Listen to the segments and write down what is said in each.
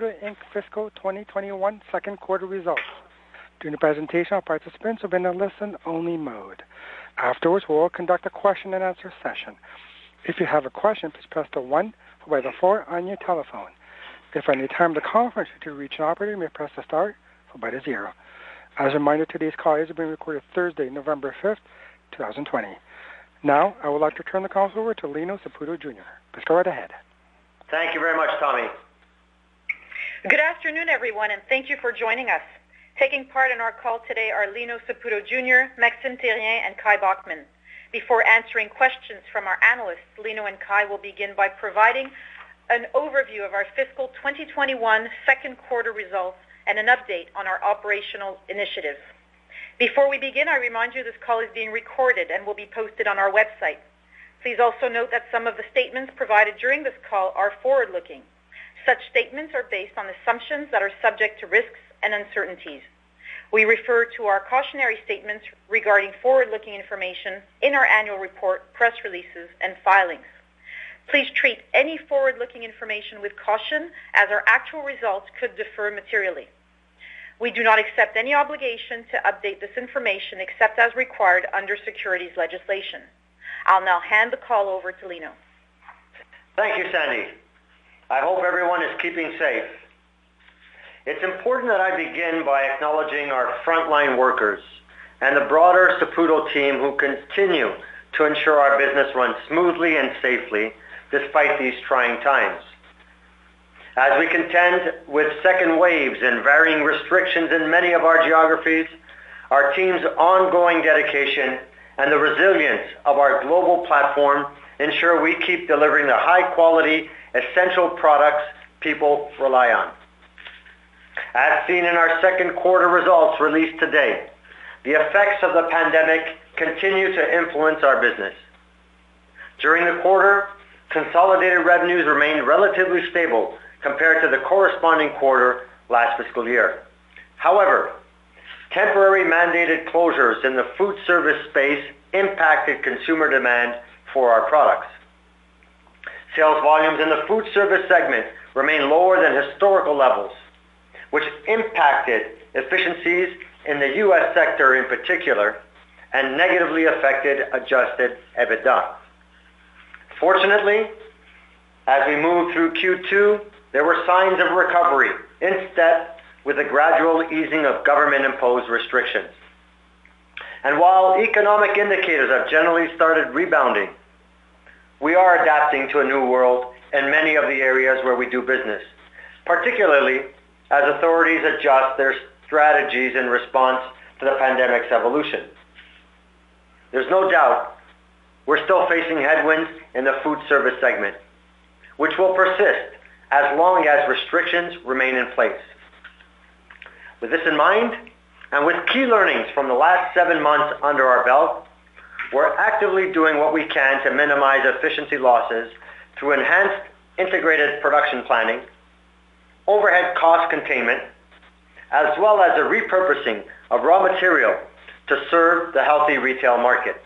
To Saputo Inc. Fiscal 2021 Second Quarter Results. During the presentation, all participants will be in a listen-only mode. Afterwards, we will conduct a question-and-answer session. If you have a question, please press the one followed by the four on your telephone. If at any time the conference to reach an operator, you may press the star followed by the zero. As a reminder, today's call is being recorded Thursday, November 5th, 2020. Now, I would like to turn the call over to Lino Saputo Jr. Please go right ahead. Thank you very much, Tommy. Good afternoon, everyone, and thank you for joining us. Taking part in our call today are Lino Saputo Jr., Maxime Therrien, and Kai Bachmann. Before answering questions from our analysts, Lino and Kai will begin by providing an overview of our fiscal 2021 second quarter results and an update on our operational initiatives. Before we begin, I remind you this call is being recorded and will be posted on our website. Please also note that some of the statements provided during this call are forward-looking. Such statements are based on assumptions that are subject to risks and uncertainties. We refer to our cautionary statements regarding forward-looking information in our annual report, press releases, and filings. Please treat any forward-looking information with caution as our actual results could differ materially. We do not accept any obligation to update this information except as required under securities legislation. I'll now hand the call over to Lino. Thank you, Sandy. I hope everyone is keeping safe. It's important that I begin by acknowledging our frontline workers and the broader Saputo team who continue to ensure our business runs smoothly and safely despite these trying times. As we contend with second waves and varying restrictions in many of our geographies, our team's ongoing dedication and the resilience of our global platform ensure we keep delivering the high-quality, essential products people rely on. As seen in our second quarter results released today, the effects of the pandemic continue to influence our business. During the quarter, consolidated revenues remained relatively stable compared to the corresponding quarter last fiscal year. However, temporary mandated closures in the food service space impacted consumer demand for our products. Sales volumes in the food service segment remain lower than historical levels, which impacted efficiencies in the U.S. sector in particular and negatively affected adjusted EBITDA. Fortunately, as we moved through Q2, there were signs of recovery in step with the gradual easing of government-imposed restrictions. And while economic indicators have generally started rebounding, we are adapting to a new world in many of the areas where we do business, particularly as authorities adjust their strategies in response to the pandemic's evolution. There's no doubt we're still facing headwinds in the food service segment, which will persist as long as restrictions remain in place. With this in mind, and with key learnings from the last seven months under our belt, we're actively doing what we can to minimize efficiency losses through enhanced integrated production planning, overhead cost containment, as well as a repurposing of raw material to serve the healthy retail market.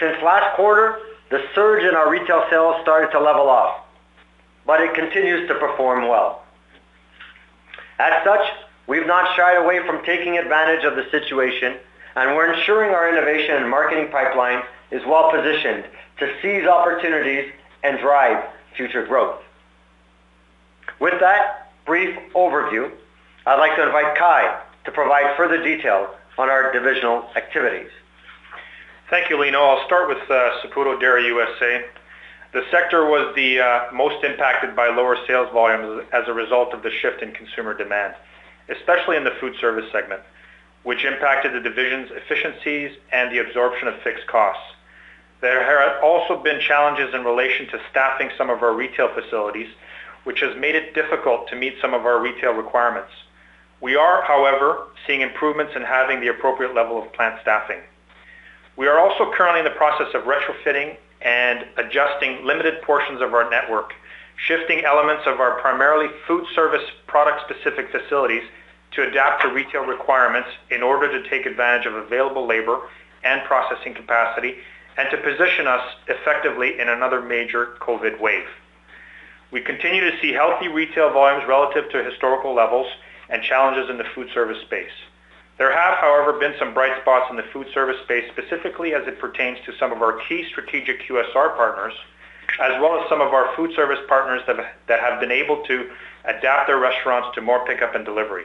Since last quarter, the surge in our retail sales started to level off, but it continues to perform well. As such, we've not shied away from taking advantage of the situation, and we're ensuring our innovation and marketing pipeline is well-positioned to seize opportunities and drive future growth. With that brief overview, I'd like to invite Kai to provide further detail on our divisional activities. Thank you, Lino. I'll start with uh, Saputo Dairy USA. The sector was the uh, most impacted by lower sales volumes as a result of the shift in consumer demand, especially in the food service segment, which impacted the division's efficiencies and the absorption of fixed costs. There have also been challenges in relation to staffing some of our retail facilities, which has made it difficult to meet some of our retail requirements. We are, however, seeing improvements in having the appropriate level of plant staffing. We are also currently in the process of retrofitting and adjusting limited portions of our network, shifting elements of our primarily food service product-specific facilities to adapt to retail requirements in order to take advantage of available labor and processing capacity and to position us effectively in another major COVID wave. We continue to see healthy retail volumes relative to historical levels and challenges in the food service space. There have, however, been some bright spots in the food service space, specifically as it pertains to some of our key strategic QSR partners, as well as some of our food service partners that have been able to adapt their restaurants to more pickup and delivery.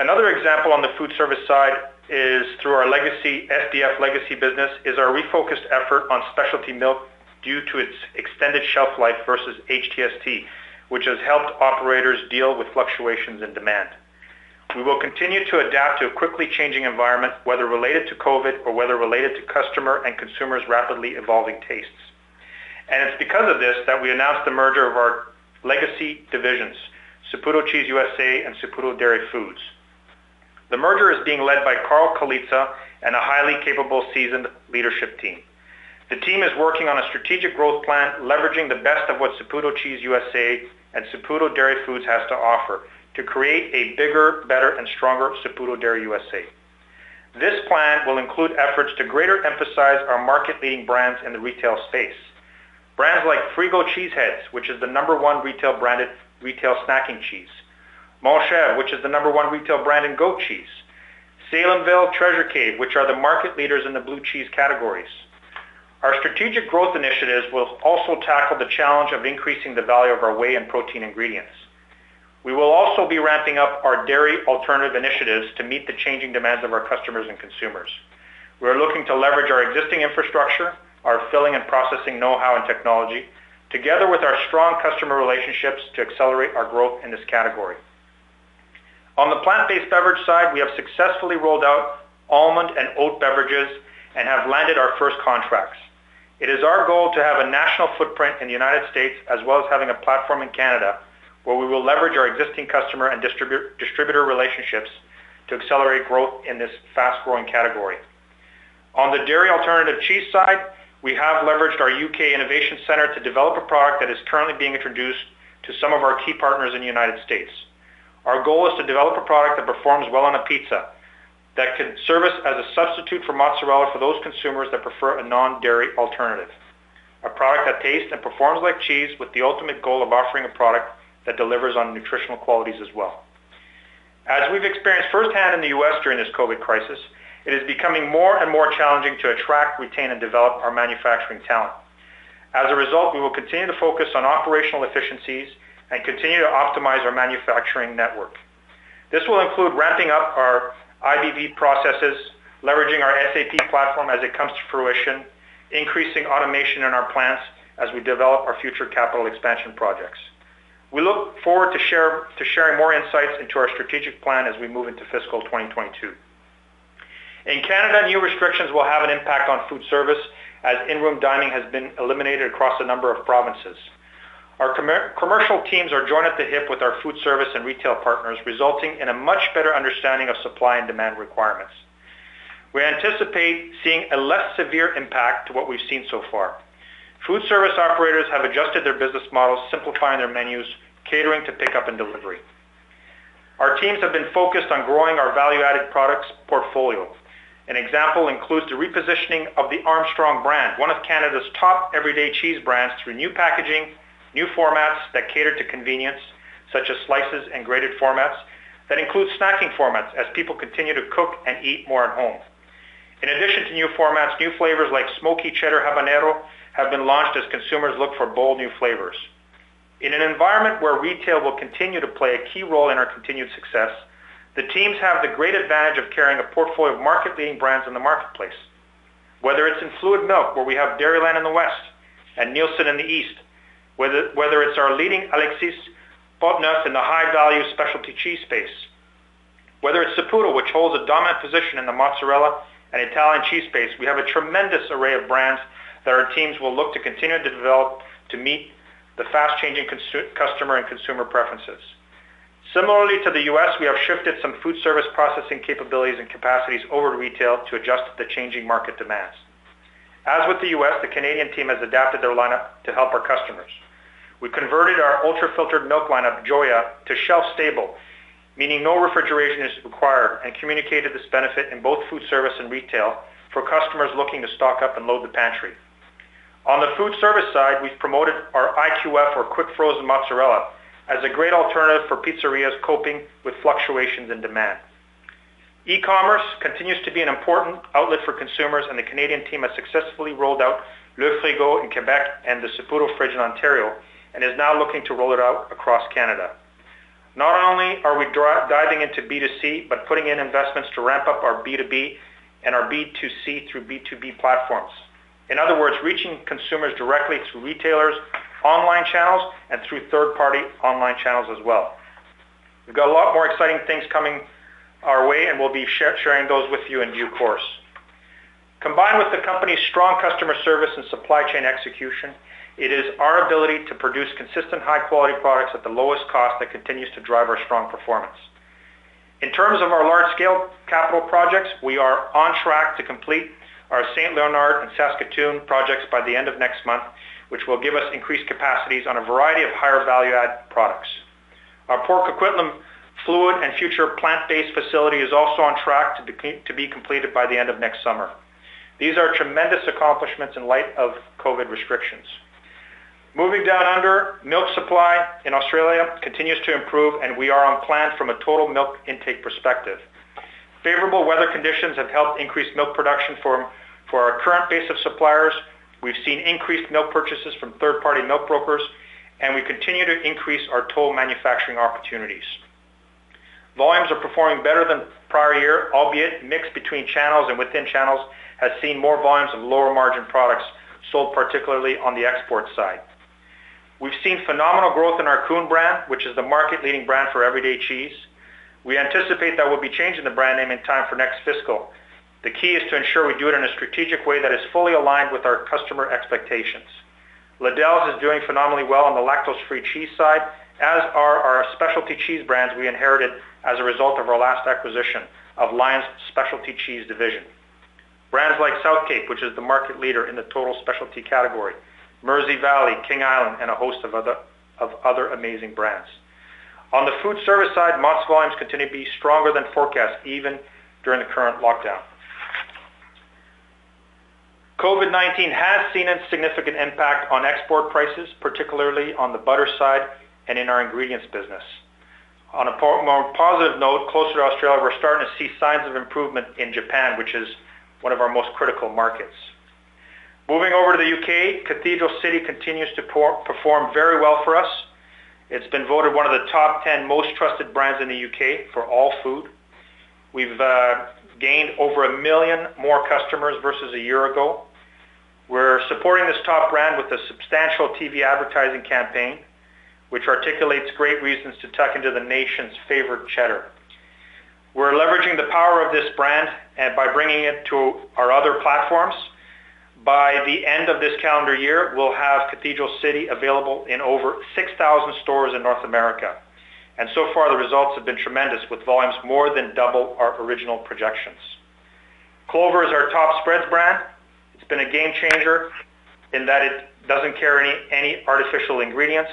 Another example on the food service side is through our legacy SDF legacy business is our refocused effort on specialty milk due to its extended shelf life versus HTST, which has helped operators deal with fluctuations in demand. We will continue to adapt to a quickly changing environment, whether related to COVID or whether related to customer and consumers' rapidly evolving tastes. And it's because of this that we announced the merger of our legacy divisions, Saputo Cheese USA and Saputo Dairy Foods. The merger is being led by Carl Colizza and a highly capable, seasoned leadership team. The team is working on a strategic growth plan, leveraging the best of what Saputo Cheese USA and Saputo Dairy Foods has to offer to create a bigger, better, and stronger Saputo Dairy USA. This plan will include efforts to greater emphasize our market-leading brands in the retail space. Brands like Frigo Cheeseheads, which is the number one retail branded retail snacking cheese. Montchevre, which is the number one retail brand in goat cheese. Salemville Treasure Cave, which are the market leaders in the blue cheese categories. Our strategic growth initiatives will also tackle the challenge of increasing the value of our whey and protein ingredients. We will also be ramping up our dairy alternative initiatives to meet the changing demands of our customers and consumers. We are looking to leverage our existing infrastructure, our filling and processing know-how and technology, together with our strong customer relationships to accelerate our growth in this category. On the plant-based beverage side, we have successfully rolled out almond and oat beverages and have landed our first contracts. It is our goal to have a national footprint in the United States as well as having a platform in Canada where we will leverage our existing customer and distributor relationships to accelerate growth in this fast-growing category. On the dairy alternative cheese side, we have leveraged our UK Innovation Center to develop a product that is currently being introduced to some of our key partners in the United States. Our goal is to develop a product that performs well on a pizza, that can service as a substitute for mozzarella for those consumers that prefer a non-dairy alternative. A product that tastes and performs like cheese with the ultimate goal of offering a product that delivers on nutritional qualities as well. As we've experienced firsthand in the U.S. during this COVID crisis, it is becoming more and more challenging to attract, retain, and develop our manufacturing talent. As a result, we will continue to focus on operational efficiencies and continue to optimize our manufacturing network. This will include ramping up our IBP processes, leveraging our SAP platform as it comes to fruition, increasing automation in our plants as we develop our future capital expansion projects. We look forward to sharing more insights into our strategic plan as we move into fiscal 2022. In Canada, new restrictions will have an impact on food service as in-room dining has been eliminated across a number of provinces. Our commercial teams are joined at the hip with our food service and retail partners, resulting in a much better understanding of supply and demand requirements. We anticipate seeing a less severe impact to what we've seen so far. Food service operators have adjusted their business models, simplifying their menus, catering to pickup and delivery. Our teams have been focused on growing our value-added products portfolio. An example includes the repositioning of the Armstrong brand, one of Canada's top everyday cheese brands, through new packaging, new formats that cater to convenience, such as slices and grated formats, that include snacking formats as people continue to cook and eat more at home. In addition to new formats, new flavors like smoky cheddar habanero have been launched as consumers look for bold new flavors. In an environment where retail will continue to play a key role in our continued success, the teams have the great advantage of carrying a portfolio of market-leading brands in the marketplace. Whether it's in fluid milk, where we have Dairyland in the west and Neilson in the east, whether, whether it's our leading Alexis Portneuf in the high-value specialty cheese space, whether it's Saputo, which holds a dominant position in the mozzarella and Italian cheese space, we have a tremendous array of brands that our teams will look to continue to develop to meet the fast-changing customer and consumer preferences. Similarly to the U.S., we have shifted some food service processing capabilities and capacities over to retail to adjust to the changing market demands. As with the U.S., the Canadian team has adapted their lineup to help our customers. We converted our ultra-filtered milk lineup, Joya, to shelf-stable, meaning no refrigeration is required, and communicated this benefit in both food service and retail for customers looking to stock up and load the pantry. On the food service side, we've promoted our IQF or quick frozen mozzarella as a great alternative for pizzerias coping with fluctuations in demand. E-commerce continues to be an important outlet for consumers, and the Canadian team has successfully rolled out Le Frigo in Quebec and the Saputo Fridge in Ontario, and is now looking to roll it out across Canada. Not only are we diving into B2C, but putting in investments to ramp up our B2B and our B2C through B2B platforms. In other words, reaching consumers directly through retailers, online channels, and through third-party online channels as well. We've got a lot more exciting things coming our way, and we'll be sharing those with you in due course. Combined with the company's strong customer service and supply chain execution, it is our ability to produce consistent, high-quality products at the lowest cost that continues to drive our strong performance. In terms of our large-scale capital projects, we are on track to complete our St. Leonard and Saskatoon projects by the end of next month, which will give us increased capacities on a variety of higher value-add products. Our Port Coquitlam fluid and future plant-based facility is also on track to be completed by the end of next summer. These are tremendous accomplishments in light of COVID restrictions. Moving down under, milk supply in Australia continues to improve, and we are on plan from a total milk intake perspective. Favorable weather conditions have helped increase milk production for our current base of suppliers. We've seen increased milk purchases from third-party milk brokers, and we continue to increase our toll manufacturing opportunities. Volumes are performing better than prior year, albeit mix between channels and within channels has seen more volumes of lower-margin products sold, particularly on the export side. We've seen phenomenal growth in our Coon brand, which is the market-leading brand for everyday cheese. We anticipate that we'll be changing the brand name in time for next fiscal. The key is to ensure we do it in a strategic way that is fully aligned with our customer expectations. Liddells is doing phenomenally well on the lactose-free cheese side, as are our specialty cheese brands we inherited as a result of our last acquisition of Lion's Specialty Cheese division. Brands like South Cape, which is the market leader in the total specialty category, Mersey Valley, King Island, and a host of other of other amazing brands. On the food service side, Mott's volumes continue to be stronger than forecast, even during the current lockdown. COVID-19 has seen a significant impact on export prices, particularly on the butter side and in our ingredients business. On a more positive note, closer to Australia, we're starting to see signs of improvement in Japan, which is one of our most critical markets. Moving over to the U.K., Cathedral City continues to perform very well for us. It's been voted one of the top 10 most trusted brands in the U.K. for all food. We've uh, gained over a 1 million more customers versus a year ago. We're supporting this top brand with a substantial TV advertising campaign, which articulates great reasons to tuck into the nation's favorite cheddar. We're leveraging the power of this brand and by bringing it to our other platforms. By the end of this calendar year, we'll have Cathedral City available in over 6,000 stores in North America. And so far, the results have been tremendous, with volumes more than double our original projections. Clover is our top spreads brand. It's been a game changer in that it doesn't carry any artificial ingredients.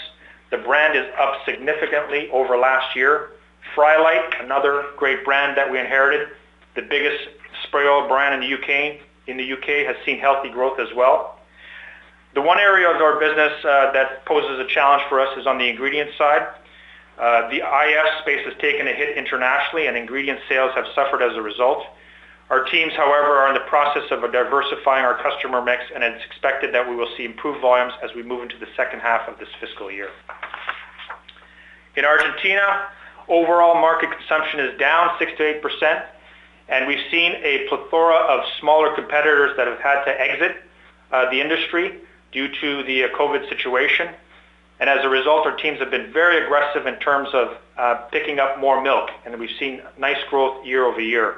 The brand is up significantly over last year. Frylight, another great brand that we inherited, the biggest spray oil brand in the U.K., has seen healthy growth as well. The one area of our business uh, that poses a challenge for us is on the ingredient side. Uh, the IF space has taken a hit internationally, and ingredient sales have suffered as a result. Our teams, however, are in the process of diversifying our customer mix, and it's expected that we will see improved volumes as we move into the second half of this fiscal year. In Argentina, overall market consumption is down 6%-8%, and we've seen a plethora of smaller competitors that have had to exit uh, the industry due to the uh, COVID situation. And as a result, our teams have been very aggressive in terms of uh, picking up more milk, and we've seen nice growth year-over-year.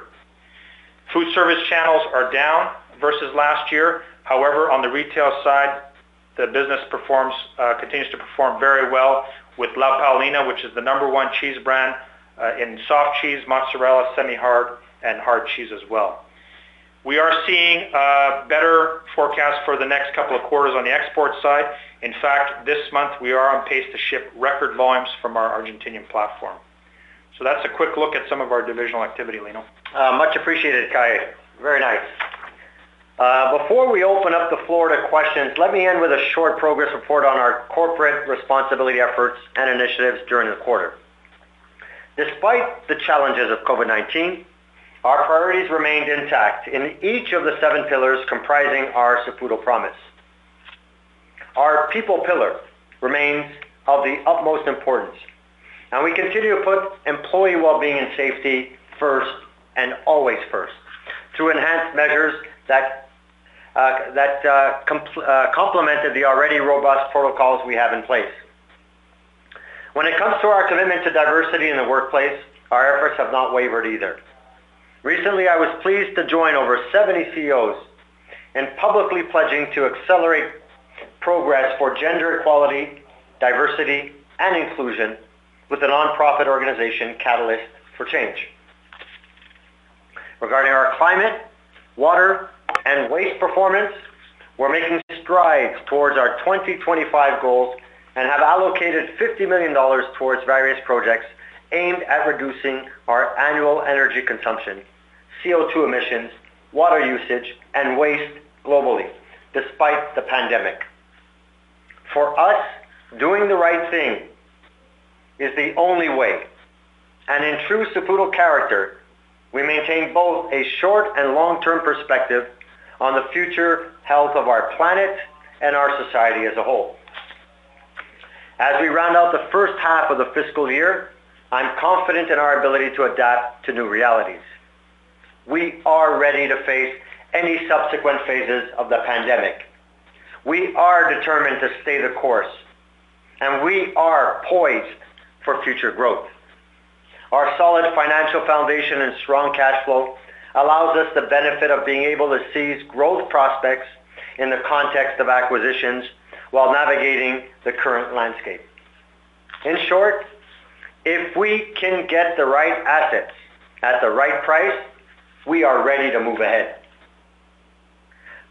Food service channels are down versus last year. However, on the retail side, the business performs uh, continues to perform very well with La Paulina, which is the number one cheese brand uh, in soft cheese, mozzarella, semi-hard, and hard cheese as well. We are seeing uh, better forecasts for the next couple of quarters on the export side. In fact, this month we are on pace to ship record volumes from our Argentinian platform. So that's a quick look at some of our divisional activity, Lino. Uh, much appreciated, Kai. Very nice. Uh, before we open up the floor to questions, let me end with a short progress report on our corporate responsibility efforts and initiatives during the quarter. Despite the challenges of COVID-19, our priorities remained intact in each of the seven pillars comprising our Saputo Promise. Our people pillar remains of the utmost importance, and we continue to put employee well-being and safety first and always first through enhanced measures that uh, that uh, compl- uh, complemented the already robust protocols we have in place. When it comes to our commitment to diversity in the workplace, our efforts have not wavered either. Recently, I was pleased to join over 70 CEOs in publicly pledging to accelerate progress for gender equality, diversity, and inclusion with the nonprofit organization Catalyst for Change. Regarding our climate, water, and waste performance, we're making strides towards our 2025 goals and have allocated $50 million towards various projects aimed at reducing our annual energy consumption, CO2 emissions, water usage, and waste globally, despite the pandemic. For us, doing the right thing is the only way. And in true Saputo character, we maintain both a short and long-term perspective on the future health of our planet and our society as a whole. As we round out the first half of the fiscal year, I'm confident in our ability to adapt to new realities. We are ready to face any subsequent phases of the pandemic. We are determined to stay the course, and we are poised for future growth. Our solid financial foundation and strong cash flow allows us the benefit of being able to seize growth prospects in the context of acquisitions while navigating the current landscape. In short, if we can get the right assets at the right price, we are ready to move ahead.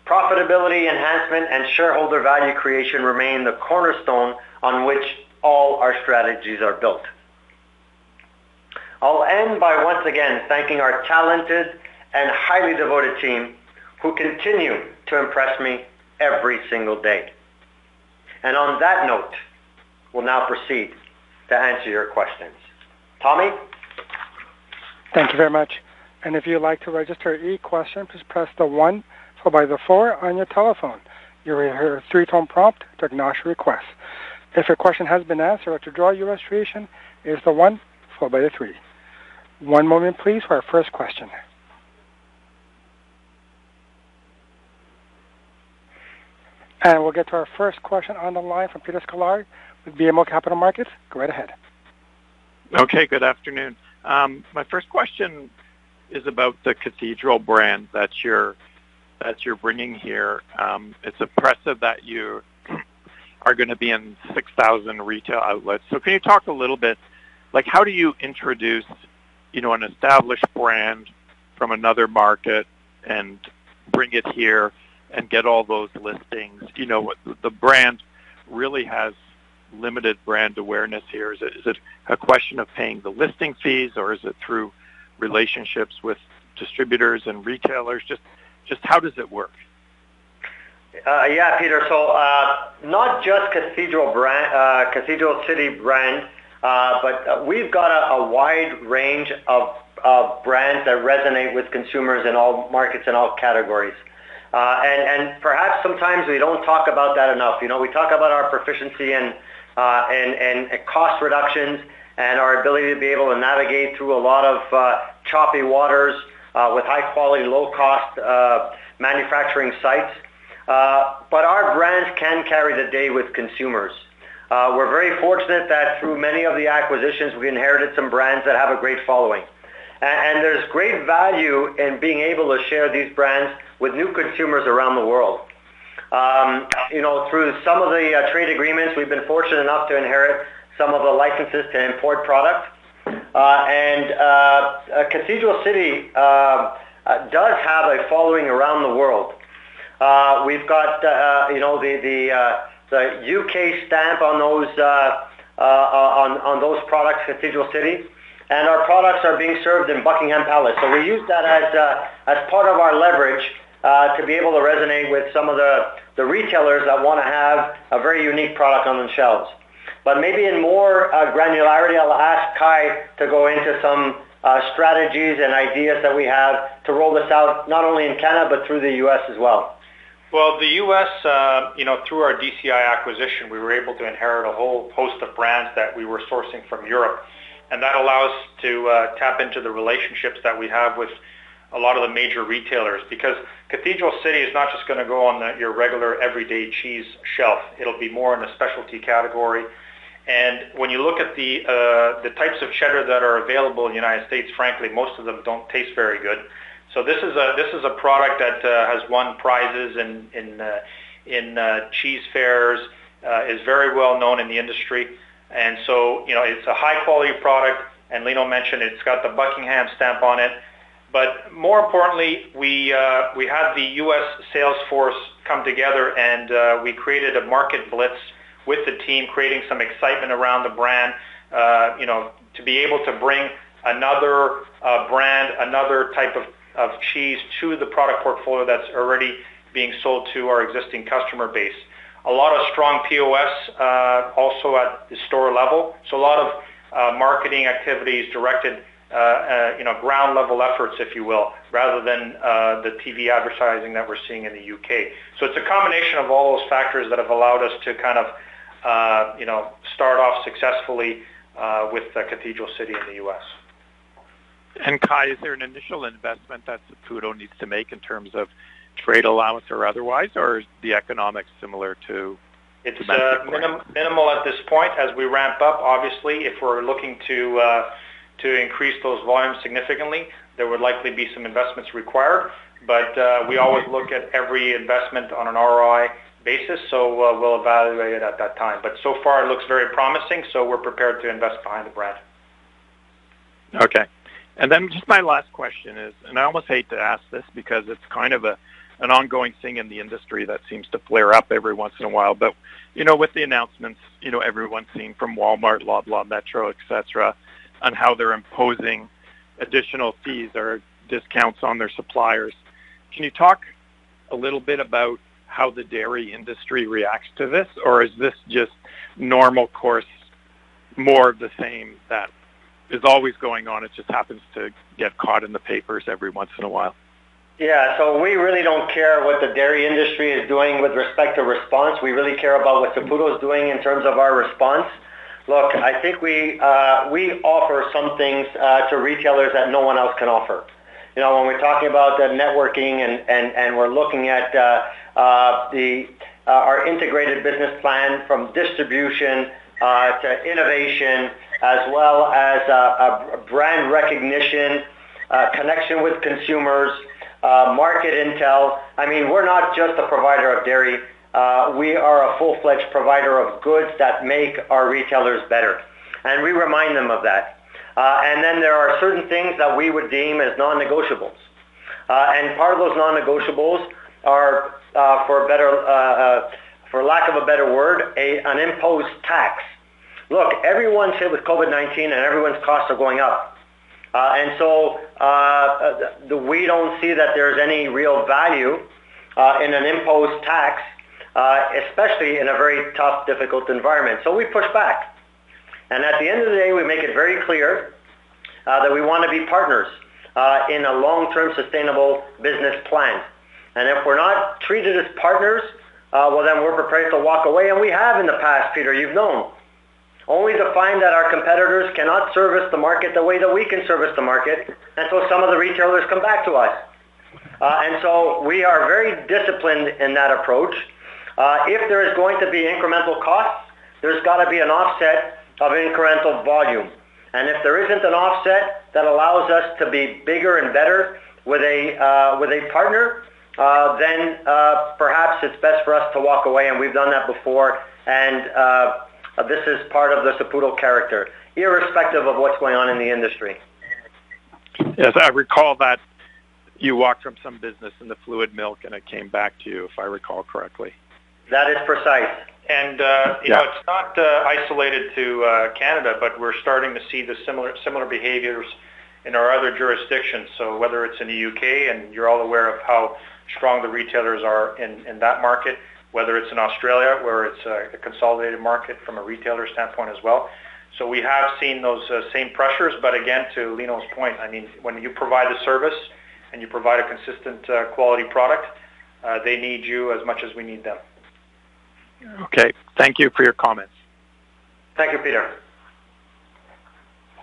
Profitability enhancement and shareholder value creation remain the cornerstone on which all our strategies are built. I'll end by once again thanking our talented and highly devoted team who continue to impress me every single day. And on that note, we'll now proceed to answer your questions. Tommy? Thank you very much. And if you'd like to register a question, please press the 1 followed by the 4 on your telephone. You will hear a three-tone prompt to acknowledge your request. If your question has been answered or to draw your registration, is the 1 followed by the 3. One moment, please, for our first question. And we'll get to our first question on the line from Peter Sklar with BMO Capital Markets. Go right ahead. Okay, good afternoon. Um, my first question is about the Cathedral brand that you're that you're bringing here. Um, it's impressive that you are going to be in 6,000 retail outlets. So can you talk a little bit, like how do you introduce, you know, an established brand from another market and bring it here? and get all those listings. You know, the brand really has limited brand awareness here. Is it, is it a question of paying the listing fees, or is it through relationships with distributors and retailers? Just, just how does it work? Uh, yeah, Peter. So uh, not just Cathedral brand, uh, Cathedral City brand, uh, but uh, we've got a, a wide range of, of brands that resonate with consumers in all markets and all categories. Uh, and, and perhaps sometimes we don't talk about that enough. You know, we talk about our proficiency in, uh, and in cost reductions and our ability to be able to navigate through a lot of choppy waters uh, with high quality, low cost uh, manufacturing sites. Uh, but our brands can carry the day with consumers. Uh, we're very fortunate that through many of the acquisitions, we inherited some brands that have a great following. And, there's great value in being able to share these brands with new consumers around the world. Um, you know, through some of the uh, trade agreements, we've been fortunate enough to inherit some of the licenses to import product. And Cathedral City does have a following around the world. We've got, you know, the the, the UK stamp on those on on those products, Cathedral City and our products are being served in Buckingham Palace. So we use that as, uh, as part of our leverage uh, to be able to resonate with some of the, the retailers that want to have a very unique product on the shelves. But maybe in more uh, granularity, I'll ask Kai to go into some uh, strategies and ideas that we have to roll this out not only in Canada but through the U.S. as well. Well, the U.S., uh, you know, through our DCI acquisition, we were able to inherit a whole host of brands that we were sourcing from Europe and that allows to uh, tap into the relationships that we have with a lot of the major retailers because Cathedral City is not just going to go on the, your regular everyday cheese shelf. It'll be more in the specialty category. And when you look at the uh, the types of cheddar that are available in the United States, frankly, most of them don't taste very good. So this is a this is a product that uh, has won prizes in in uh, in uh, cheese fairs, uh, is very well known in the industry. And so, you know, it's a high quality product, and Lino mentioned it's got the Buckingham stamp on it. But more importantly, we uh, we had the U.S. sales force come together, and uh, we created a market blitz with the team, creating some excitement around the brand. Uh, you know, to be able to bring another uh, brand, another type of, of cheese to the product portfolio that's already being sold to our existing customer base a lot of strong POS uh, also at the store level. So a lot of uh, marketing activities directed, uh, you know, ground level efforts, if you will, rather than the TV advertising that we're seeing in the UK. So it's a combination of all those factors that have allowed us to kind of, you know, start off successfully with Cathedral City in the US. And Kai, is there an initial investment that Saputo needs to make in terms of trade allowance or otherwise, or is the economics similar to it's uh, minim- minimal at this point. As we ramp up, obviously, if we're looking to uh, to increase those volumes significantly, there would likely be some investments required. But uh, we always look at every investment on an ROI basis, so uh, we'll evaluate it at that time. But so far, it looks very promising, so we're prepared to invest behind the brand. Okay. And then just my last question is, and I almost hate to ask this because it's kind of a an ongoing thing in the industry that seems to flare up every once in a while. But you know, with the announcements, you know, everyone's seen from Walmart, Loblaw, Metro, etc., on how they're imposing additional fees or discounts on their suppliers. Can you talk a little bit about how the dairy industry reacts to this, or is this just normal course, more of the same that is always going on? It just happens to get caught in the papers every once in a while. Yeah, so we really don't care what the dairy industry is doing with respect to response. We really care about what Saputo is doing in terms of our response. Look, I think we uh, we offer some things uh, to retailers that no one else can offer. You know, when we're talking about the networking and, and, and we're looking at uh, uh, the uh, our integrated business plan from distribution to innovation, as well as uh, brand recognition, uh, connection with consumers, uh, market intel. I mean, we're not just a provider of dairy. Uh, we are a full-fledged provider of goods that make our retailers better. And we remind them of that. Uh, and then there are certain things that we would deem as non-negotiables. Uh, and part of those non-negotiables are, uh, for better, uh, uh, for lack of a better word, a, an imposed tax. Look, everyone's hit with COVID-19 and everyone's costs are going up. Uh, and so uh, the, we don't see that there's any real value uh, in an imposed tax, uh, especially in a very tough, difficult environment. So we push back. And at the end of the day, we make it very clear uh, that we want to be partners uh, in a long-term sustainable business plan. And if we're not treated as partners, well, then we're prepared to walk away. And we have in the past, Peter, you've known only to find that our competitors cannot service the market the way that we can service the market, and so some of the retailers come back to us. Uh, and so we are very disciplined in that approach. Uh, if there is going to be incremental costs, there's got to be an offset of incremental volume. And if there isn't an offset that allows us to be bigger and better with a, uh, with a partner, uh, then uh, perhaps it's best for us to walk away, and we've done that before. And uh, this is part of the Saputo character, irrespective of what's going on in the industry. Yes, I recall that you walked from some business in the fluid milk, and it came back to you, if I recall correctly. That is precise. And uh, you yeah. know, it's not uh, isolated to uh, Canada, but we're starting to see the similar similar behaviors in our other jurisdictions. So whether it's in the UK, and you're all aware of how strong the retailers are in, in that market, whether it's in Australia, where it's a, a consolidated market from a retailer standpoint as well. So we have seen those uh, same pressures, but again, to Lino's point, I mean, when you provide the service and you provide a consistent uh, quality product, uh, they need you as much as we need them. Okay. Thank you for your comments. Thank you, Peter.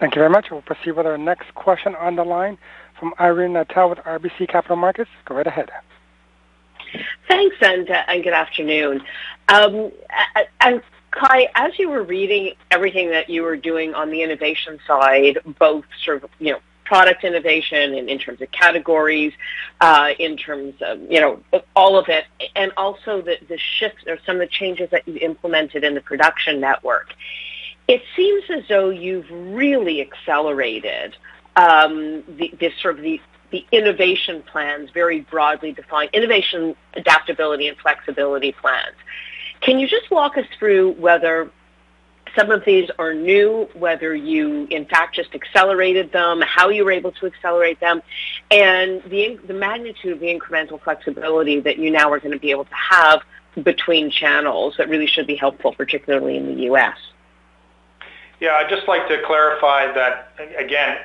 Thank you very much. We'll proceed with our next question on the line from Irene Nattel with RBC Capital Markets. Go right ahead. Thanks, and, uh, and good afternoon. Um, and Kai, as you were reading everything that you were doing on the innovation side, both sort of, you know, product innovation and in terms of categories, uh, in terms of, you know, all of it, and also the, the shifts or some of the changes that you implemented in the production network. It seems as though you've really accelerated um, the, this sort of the, the innovation plans, very broadly defined, innovation, adaptability, and flexibility plans. Can you just walk us through whether some of these are new, whether you in fact just accelerated them, how you were able to accelerate them, and the, the magnitude of the incremental flexibility that you now are going to be able to have between channels that really should be helpful, particularly in the U.S. Yeah, I'd just like to clarify that, again,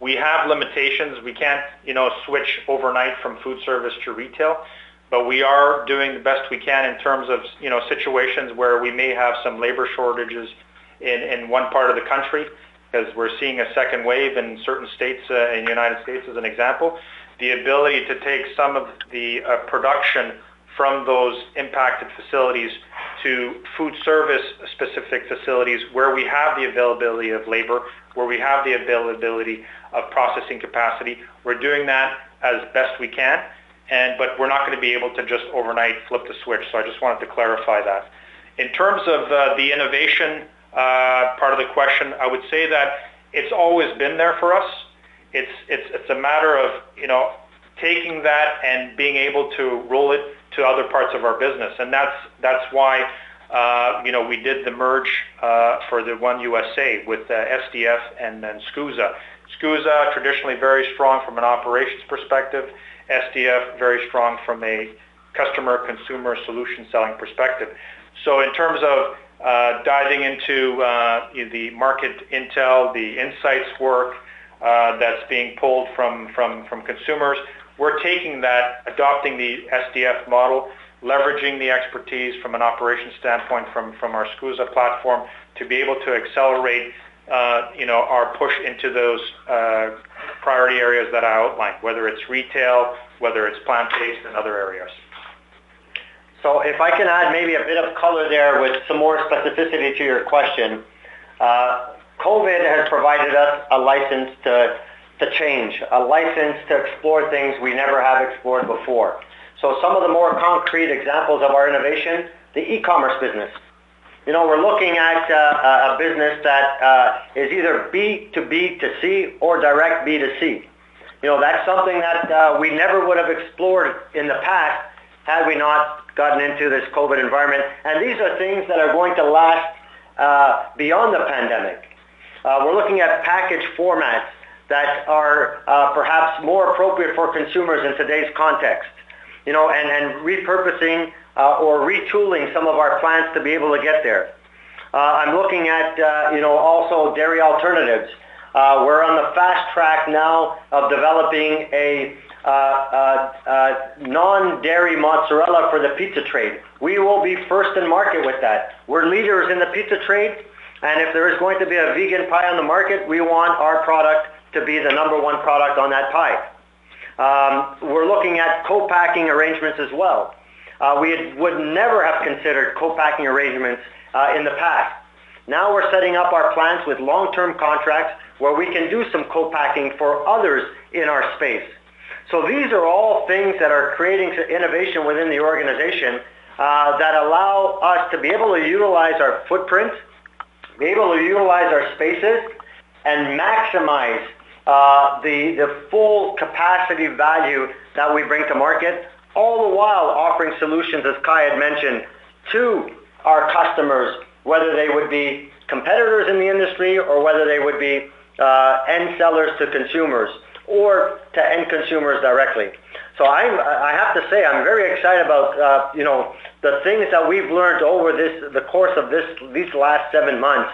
we have limitations. We can't, you know, switch overnight from food service to retail, but we are doing the best we can in terms of, you know, situations where we may have some labor shortages in, in one part of the country, because we're seeing a second wave in certain states uh, in the United States as an example. The ability to take some of the uh, production from those impacted facilities to food service specific facilities where we have the availability of labor, where we have the availability of processing capacity. We're doing that as best we can, and but we're not going to be able to just overnight flip the switch. So I just wanted to clarify that. In terms of uh, the innovation uh, part of the question, I would say that it's always been there for us. It's it's it's a matter of you know taking that and being able to roll it to other parts of our business. And that's that's why uh, you know we did the merge uh, for the One USA with uh, SDF and then SCUSA. SCUSA traditionally very strong from an operations perspective. SDF very strong from a customer consumer solution selling perspective. So in terms of uh, diving into uh, the market intel, the insights work that's being pulled from, from, from consumers, we're taking that, adopting the SDF model, leveraging the expertise from an operations standpoint from, from our SCUSA platform to be able to accelerate uh, you know, our push into those uh, priority areas that I outlined, whether it's retail, whether it's plant-based and other areas. So if I can add maybe a bit of color there with some more specificity to your question, uh, COVID has provided us a license to to change, a license to explore things we never have explored before. So some of the more concrete examples of our innovation, the e-commerce business. You know, we're looking at uh, a business that uh, is either B to B to C or direct B to C. You know, that's something that uh, we never would have explored in the past had we not gotten into this COVID environment. And these are things that are going to last beyond the pandemic. We're looking at package formats that are perhaps more appropriate for consumers in today's context. You know, and, and repurposing uh, or retooling some of our plants to be able to get there. Uh, I'm looking at, uh, you know, also dairy alternatives. Uh, we're on the fast track now of developing a uh, uh, uh, non-dairy mozzarella for the pizza trade. We will be first in market with that. We're leaders in the pizza trade, and if there is going to be a vegan pie on the market, we want our product to be the number one product on that pie. Um, we're looking at co-packing arrangements as well. Uh, we had, would never have considered co-packing arrangements uh, in the past. Now we're setting up our plants with long-term contracts where we can do some co-packing for others in our space. So these are all things that are creating innovation within the organization uh, that allow us to be able to utilize our footprint, be able to utilize our spaces, and maximize the, the full capacity value that we bring to market, all the while offering solutions, as Kai had mentioned, to our customers, whether they would be competitors in the industry or whether they would be uh, end sellers to consumers or to end consumers directly. So I'm, I have to say I'm very excited about uh, you know the things that we've learned over this the course of this these last seven months,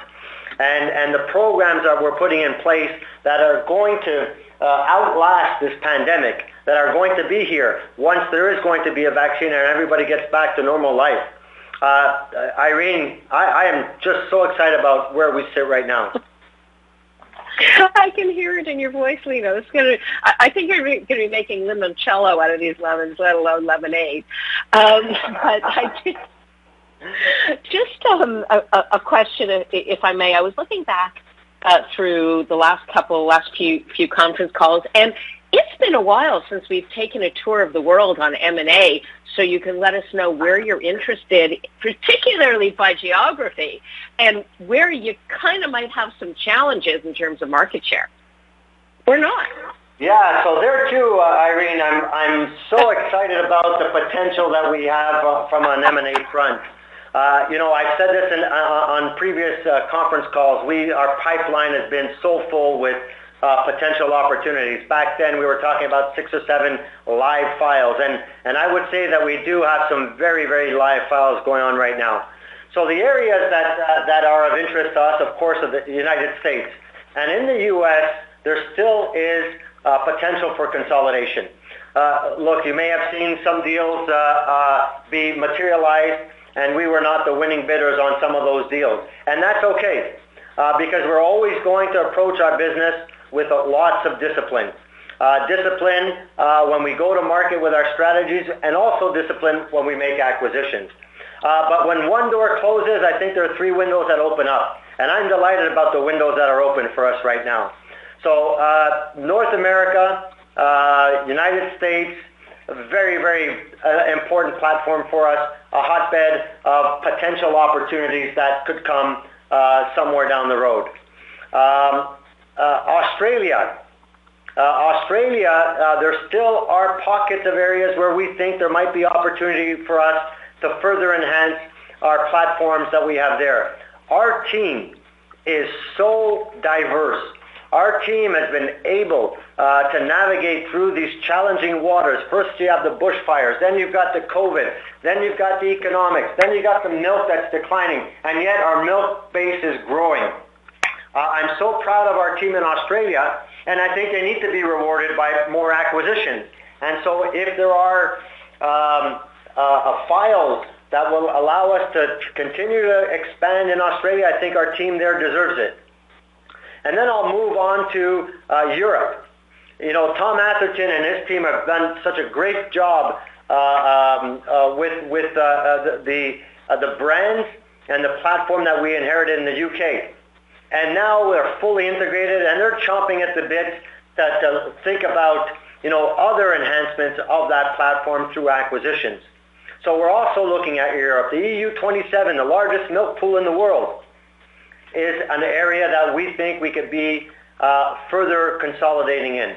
and and the programs that we're putting in place that are going to uh, outlast this pandemic, that are going to be here once there is going to be a vaccine and everybody gets back to normal life. Uh, Irene, I, I am just so excited about where we sit right now. I can hear it in your voice, Lino. It's gonna. I, I think you're going to be making limoncello out of these lemons, let alone lemonade. Um, but I just, just um, a, a question, if I may. I was looking back uh, through the last couple, last few few conference calls, and it's been a while since we've taken a tour of the world on M&A, so you can let us know where you're interested, particularly by geography, and where you kind of might have some challenges in terms of market share. Or not. Yeah, so there too, uh, Irene, I'm, I'm so excited about the potential that we have uh, from an M&A front. Uh, you know, I've said this in, uh, on previous uh, conference calls. We, our pipeline has been so full with uh, potential opportunities. Back then, we were talking about six or seven live files, and, and I would say that we do have some very, very live files going on right now. So the areas that, uh, that are of interest to us, of course, are the United States. And in the U.S., there still is uh, potential for consolidation. Uh, look, you may have seen some deals uh, uh, be materialized, and we were not the winning bidders on some of those deals. And that's okay, uh, because we're always going to approach our business with lots of discipline. Uh, discipline uh, when we go to market with our strategies, and also discipline when we make acquisitions. Uh, but when one door closes, I think there are three windows that open up. And I'm delighted about the windows that are open for us right now. So uh, North America, United States, very, very uh, important platform for us, a hotbed of potential opportunities that could come uh, somewhere down the road. Um, uh, Australia. Uh, Australia, uh, there still are pockets of areas where we think there might be opportunity for us to further enhance our platforms that we have there. Our team is so diverse. Our team has been able uh, to navigate through these challenging waters. First you have the bushfires, then you've got the COVID, then you've got the economics, then you've got the milk that's declining, and yet our milk base is growing. Uh, I'm so proud of our team in Australia, and I think they need to be rewarded by more acquisitions. And so if there are um, uh, uh, files that will allow us to continue to expand in Australia, I think our team there deserves it. And then I'll move on to uh, Europe. You know, Tom Atherton and his team have done such a great job uh, um, uh, with with uh, uh, the the, uh, the brands and the platform that we inherited in the UK and now they're fully integrated and they're chomping at the bit to, to think about you know other enhancements of that platform through acquisitions. So we're also looking at Europe. The EU27, the largest milk pool in the world, is an area that we think we could be uh, further consolidating in.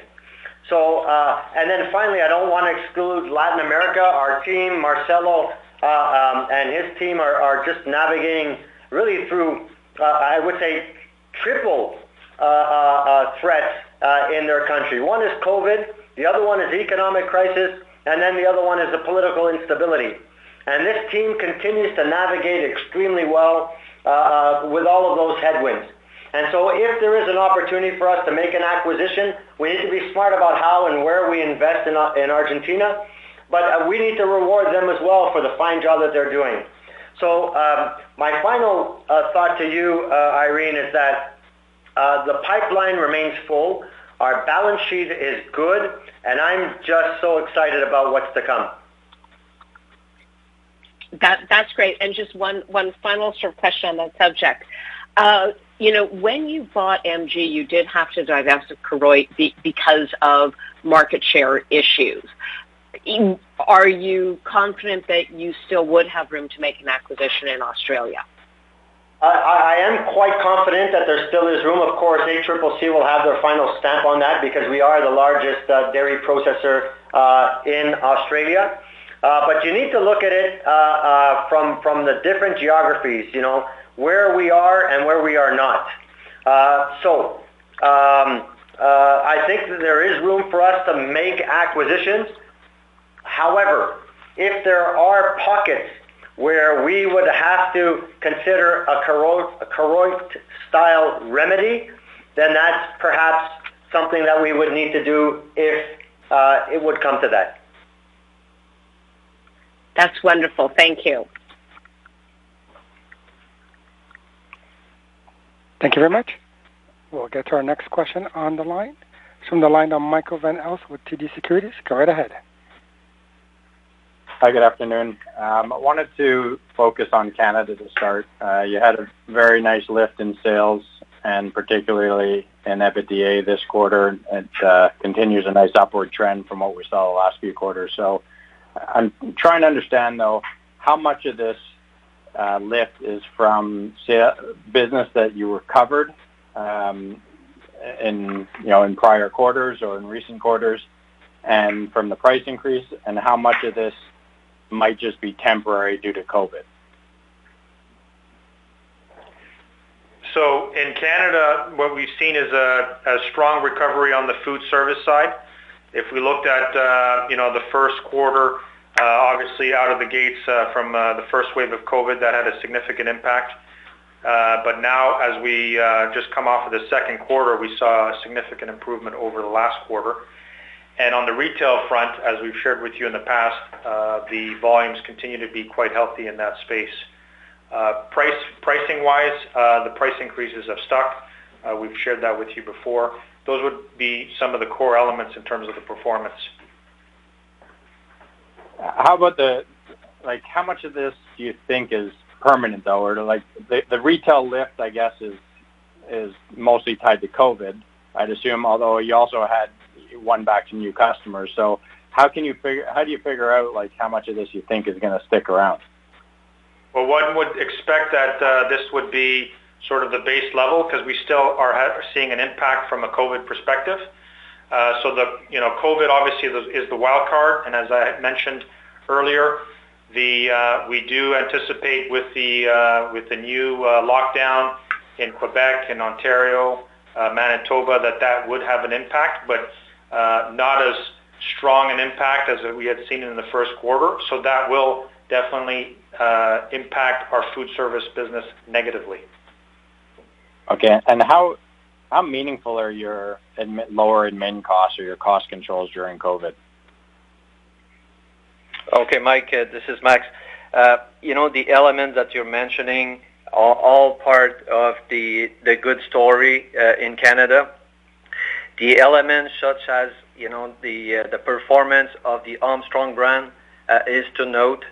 So, uh, and then finally, I don't want to exclude Latin America. Our team, Marcelo uh, um, and his team, are, just navigating really through, I would say, triple threats in their country. One is COVID, the other one is economic crisis, and then the other one is the political instability. And this team continues to navigate extremely well uh, uh, with all of those headwinds. And so if there is an opportunity for us to make an acquisition, we need to be smart about how and where we invest in, in Argentina. But uh, we need to reward them as well for the fine job that they're doing. So um, my final uh, thought to you, uh, Irene, is that uh, the pipeline remains full. Our balance sheet is good, and I'm just so excited about what's to come. That, that's great. And just one, one final sort of question on that subject. Uh, you know, when you bought MG, you did have to divest of Koroit because of market share issues. Are you confident that you still would have room to make an acquisition in Australia? I am quite confident that there still is room. Of course, ACCC will have their final stamp on that because we are the largest uh, dairy processor uh, in Australia. Uh, but you need to look at it uh, uh, from from the different geographies. You know where we are and where we are not. Uh, so um, I think that there is room for us to make acquisitions. However, if there are pockets where we would have to consider a Koroit style remedy, then that's perhaps something that we would need to do if uh, it would come to that. That's wonderful. Thank you. Thank you very much. We'll get to our next question on the line. It's from the line of Michael Van Aelst with TD Securities. Go right ahead. Hi, good afternoon. Um, I wanted to focus on Canada to start. Uh, you had a very nice lift in sales and particularly in EBITDA this quarter. It uh, continues a nice upward trend from what we saw the last few quarters. So I'm trying to understand, though, how much of this uh, lift is from business that you recovered um, in, you know, in prior quarters or in recent quarters, and from the price increase, and how much of this might just be temporary due to COVID? So in Canada, what we've seen is a, a strong recovery on the food service side. If we looked at, uh, you know, the first quarter, uh, obviously out of the gates uh, from the first wave of COVID, that had a significant impact. Uh, but now, as we uh, just come off of the second quarter, we saw a significant improvement over the last quarter. And on the retail front, as we've shared with you in the past, uh, the volumes continue to be quite healthy in that space. Uh, price Pricing-wise, uh, the price increases have stuck. We've shared that with you before. Those would be some of the core elements in terms of the performance. How about the, like, how much of this do you think is permanent, though? Or like, the the retail lift, I guess, is is mostly tied to COVID, I'd assume, although you also had one back to new customers. So how can you figure? How do you figure out like how much of this you think is going to stick around? Well, one would expect that uh, this would be sort of the base level because we still are seeing an impact from a COVID perspective. Uh, so the you know COVID obviously is the wild card, and as I mentioned earlier, the uh, we do anticipate with the uh, new lockdown in Quebec and Ontario, Manitoba, that that would have an impact, but not as strong an impact as we had seen in the first quarter. So that will definitely impact our food service business negatively. Okay. And how how meaningful are your admit, lower admin costs or your cost controls during COVID? Okay, Mike, uh, this is Max. Uh, you know, the elements that you're mentioning are all part of the the good story uh, in Canada. The elements such as you know the uh, the performance of the Armstrong brand uh, is to note.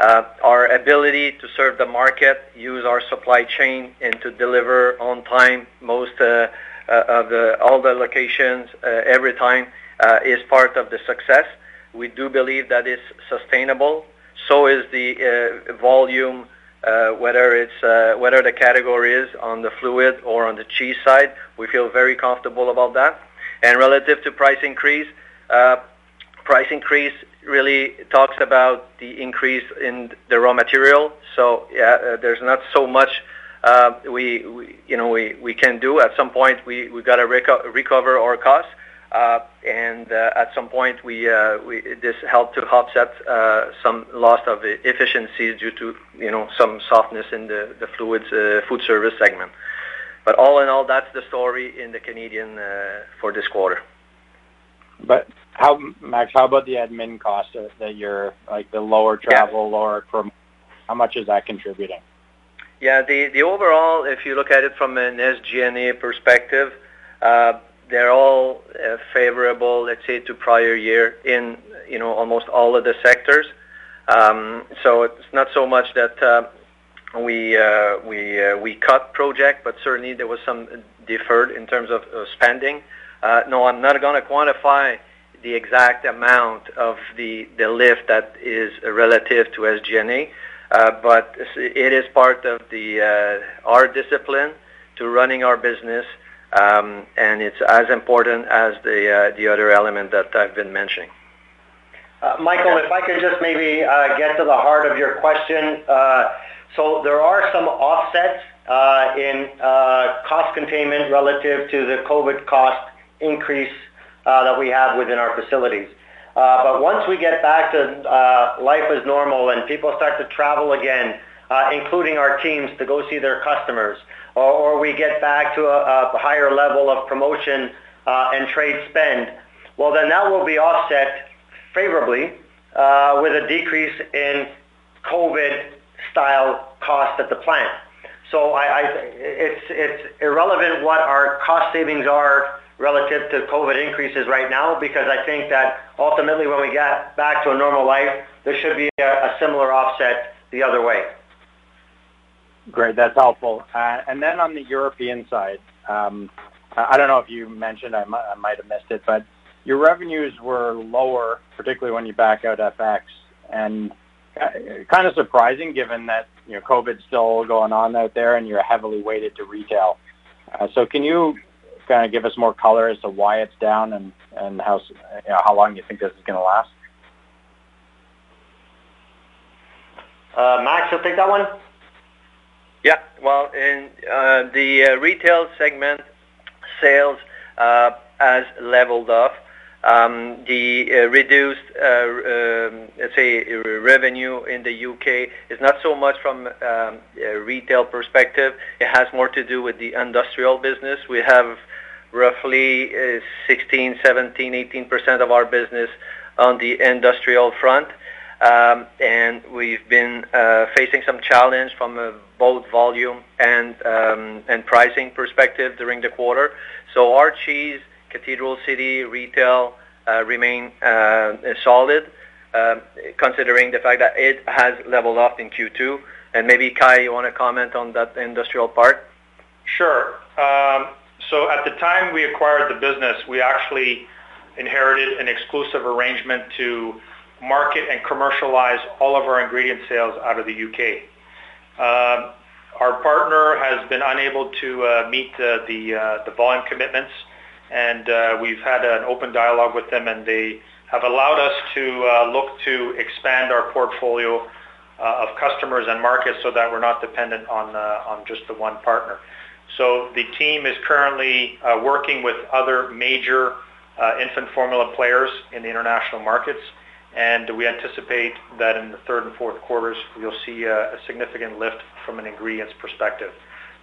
Uh, our ability to serve the market, use our supply chain, and to deliver on time most uh, uh, of all the locations every time is part of the success. We do believe that is sustainable. So is the volume whether it's whether the category is on the fluid or on the cheese side. We feel very comfortable about that. And relative to price increase, price increase really talks about the increase in the raw material. So yeah, uh, there's not so much uh, we, we you know we, we can do. At some point, we we got to reco- recover our costs. Uh, and uh, at some point, we, uh, we this helped to offset some loss of efficiencies due to you know some softness in the the fluids food service segment. But all in all, that's the story in the Canadian for this quarter. But how, Max? How about the admin costs that you're like the lower travel, yeah. lower from? How much is that contributing? Yeah, the the overall, if you look at it from an SG&A perspective, uh, they're all uh, favorable, let's say, to prior year in you know almost all of the sectors. Um, so it's not so much that uh, we uh, we uh, we cut project, but certainly there was some deferred in terms of uh, spending. Uh, no, I'm not going to quantify the exact amount of the the lift that is relative to SG&A, uh, but it is part of the uh, our discipline to running our business, um, and it's as important as the uh, the other element that I've been mentioning. Uh, Michael, if I could just maybe uh, get to the heart of your question. Uh, so there are some offsets in cost containment relative to the COVID cost increase uh, that we have within our facilities. Uh, but once we get back to uh, life as normal and people start to travel again, including our teams to go see their customers, or, we get back to a, higher level of promotion and trade spend, well then that will be offset favorably with a decrease in COVID-style cost at the plant. So it's irrelevant what our cost savings are relative to COVID increases right now because I think that ultimately when we get back to a normal life, there should be a, a similar offset the other way. Great, that's helpful. Uh, and then on the European side, um, I don't know if you mentioned, I might, might have missed it, but your revenues were lower, particularly when you back out FX, and kind of surprising given that you know COVID's still going on out there and you're heavily weighted to retail. Uh, so can you kind of give us more color as to why it's down and and how you know, how long you think this is going to last? Uh, Max, you'll take that one. Yeah, well, in uh, the uh, retail segment, sales uh, has leveled off. Um, the uh, reduced, uh, um, let's say, revenue in the UK is not so much from um, a retail perspective. It has more to do with the industrial business. We have roughly uh, 16, 17, 18% of our business on the industrial front. Um, and we've been uh, facing some challenge from a both volume and um, and pricing perspective during the quarter. So our cheese Cathedral City retail uh, remain uh, solid, um, considering the fact that it has leveled off in Q2. And maybe, Kai, you want to comment on that industrial part? Sure. Um, so at the time we acquired the business, we actually inherited an exclusive arrangement to market and commercialize all of our ingredient sales out of the UK. Um, our partner has been unable to uh, meet the volume commitments and uh, we've had an open dialogue with them, and they have allowed us to uh, look to expand our portfolio uh, of customers and markets so that we're not dependent on uh, on just the one partner. So the team is currently uh, working with other major uh, infant formula players in the international markets, and we anticipate that in the third and fourth quarters you'll see a, a significant lift from an ingredients perspective.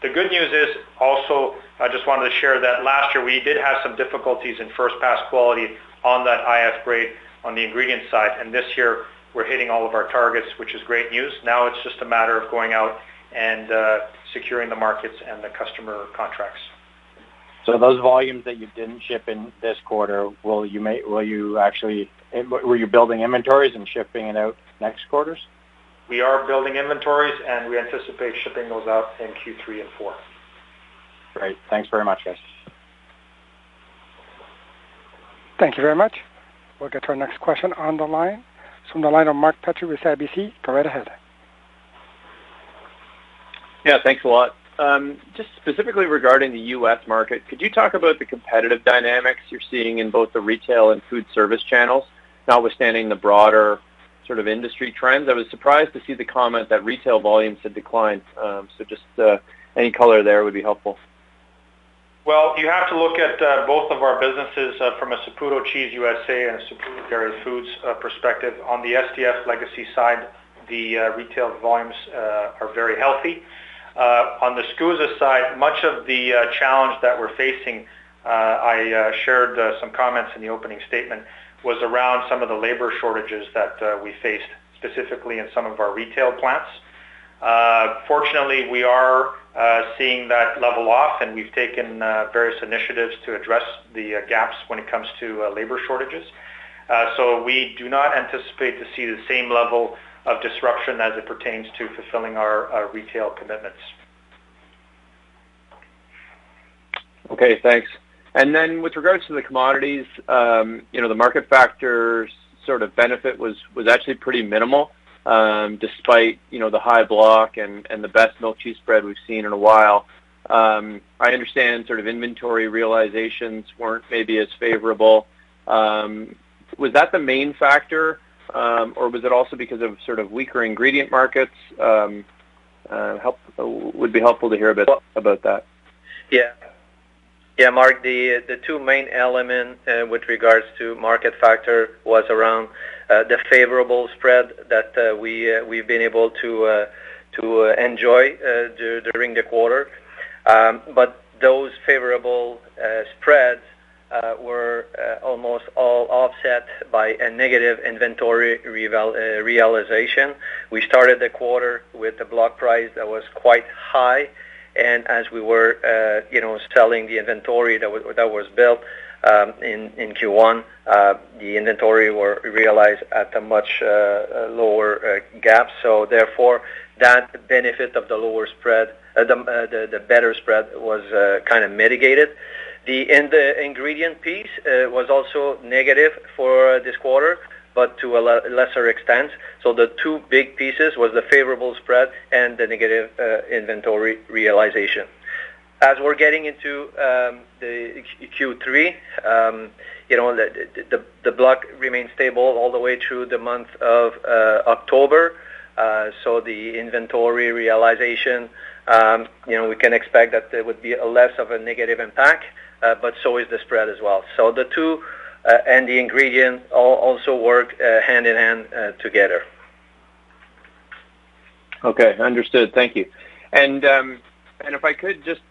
The good news is also, I just wanted to share that last year we did have some difficulties in first pass quality on that IF grade on the ingredient side, and this year we're hitting all of our targets, which is great news. Now it's just a matter of going out and uh, securing the markets and the customer contracts. So those volumes that you didn't ship in this quarter, will you make, will you actually, were you building inventories and shipping it out next quarters? We are building inventories, and we anticipate shipping those out in Q3 and Q4. Great. Thanks very much, guys. Thank you very much. We'll get to our next question on the line. It's from the line of Mark Petrie with CIBC. Go right ahead. Yeah, thanks a lot. Um, just specifically regarding the U.S. market, could you talk about the competitive dynamics you're seeing in both the retail and food service channels, notwithstanding the broader sort of industry trends. I was surprised to see the comment that retail volumes had declined. Um, so just uh, any color there would be helpful. Well, you have to look at uh, both of our businesses uh, from a Saputo Cheese USA and a Saputo Dairy Foods uh, perspective. On the SDF legacy side, the uh, retail volumes uh, are very healthy. Uh, on the SCUSA side, much of the uh, challenge that we're facing, uh, I uh, shared uh, some comments in the opening statement, was around some of the labor shortages that uh, we faced, specifically in some of our retail plants. Uh, fortunately, we are uh, seeing that level off, and we've taken uh, various initiatives to address the uh, gaps when it comes to uh, labor shortages. Uh, so we do not anticipate to see the same level of disruption as it pertains to fulfilling our retail commitments. Okay, thanks. And then with regards to the commodities, um, you know, the market factors sort of benefit was was actually pretty minimal, um, despite you know the high block and and the best milk cheese spread we've seen in a while. Um, I understand sort of inventory realizations weren't maybe as favorable. Um, was that the main factor, um, or was it also because of sort of weaker ingredient markets? Um, uh, help would be helpful to hear a bit about that. Yeah. Yeah, Mark, the the two main elements uh, with regards to market factor was around uh, the favorable spread that uh, we uh, we've been able to uh, to uh, enjoy during the quarter. Um, but those favorable spreads were almost all offset by a negative inventory realization. We started the quarter with a block price that was quite high, and as we were, uh, you know, selling the inventory that was that was built um, in in Q1, uh, the inventory were realized at a much uh, lower gap. So therefore, that benefit of the lower spread, the, the the better spread was kind of mitigated. The in the ingredient piece was also negative for this quarter but to a lesser extent. So the two big pieces was the favorable spread and the negative uh, inventory realization. As we're getting into um, the Q3, um, you know, the, the, block remains stable all the way through the month of uh, October. Uh, so the inventory realization, um, you know, we can expect that there would be less of a negative impact, but so is the spread as well. So the two and the ingredient all also work uh, hand in hand uh, together. Okay, understood. Thank you. And um, and if I could just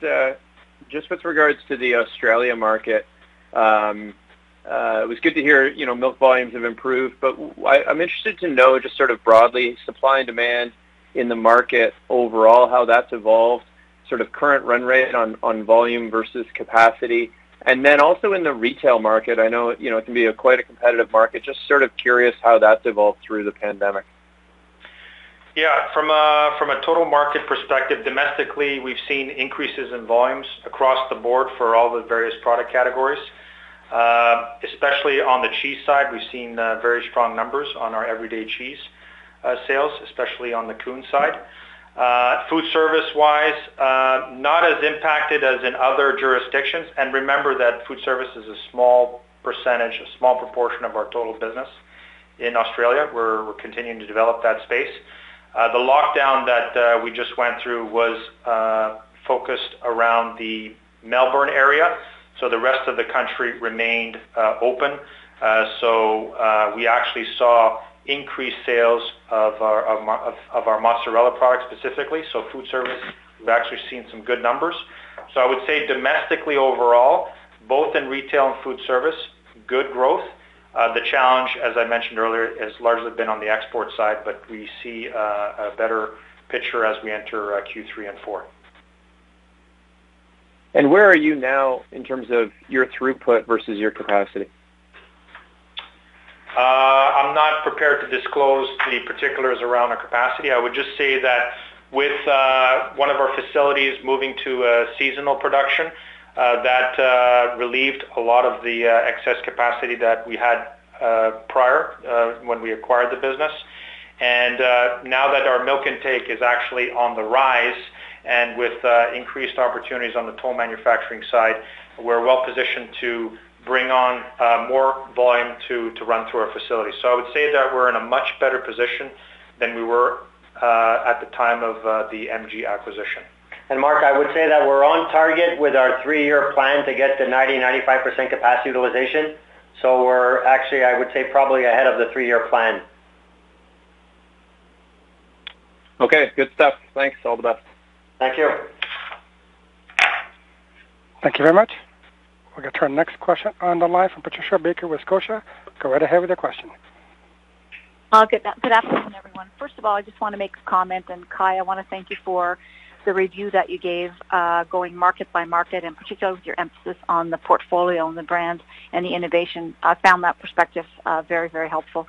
just with regards to the Australia market, um, uh, it was good to hear, you know, milk volumes have improved, but I, I'm interested to know just sort of broadly supply and demand in the market overall, how that's evolved, sort of current run rate on, on volume versus capacity, and then also in the retail market, I know you know it can be a quite a competitive market. Just sort of curious how that's evolved through the pandemic. Yeah, from a from a total market perspective, domestically, we've seen increases in volumes across the board for all the various product categories. Uh, especially on the cheese side, we've seen uh, very strong numbers on our everyday cheese uh, sales, especially on the Coon side. Uh, food service-wise, uh, not as impacted as in other jurisdictions. And remember that food service is a small percentage, a small proportion of our total business in Australia. We're, continuing to develop that space. Uh, the lockdown that we just went through was focused around the Melbourne area, so the rest of the country remained open. So we actually saw increased sales of our, of, of our mozzarella products specifically. So food service, we've actually seen some good numbers. So I would say domestically overall, both in retail and food service, good growth. Uh, the challenge, as I mentioned earlier, has largely been on the export side, but we see uh, a better picture as we enter uh, Q3 and 4. And where are you now in terms of your throughput versus your capacity? Uh, I'm not prepared to disclose the particulars around our capacity. I would just say that with uh, one of our facilities moving to seasonal production, uh, that relieved a lot of the excess capacity that we had prior when we acquired the business. And Now that our milk intake is actually on the rise and with increased opportunities on the toll manufacturing side, we're well positioned to bring on uh, more volume to run through our facility. So I would say that we're in a much better position than we were uh, at the time of uh, the MG acquisition. And Mark, I would say that we're on target with our three-year plan to get to 90%-95% capacity utilization. So we're actually, I would say, probably ahead of the three-year plan. Okay, good stuff. Thanks. All the best. Thank you. Thank you very much. We'll get to our next question on the line from Patricia Baker with Scotia. Go right ahead with your question. Uh, good, good afternoon, everyone. First of all, I just want to make a comment, and Kai, I want to thank you for the review that you gave, uh, going market by market, and particularly with your emphasis on the portfolio and the brand and the innovation. I found that perspective uh, very, very helpful.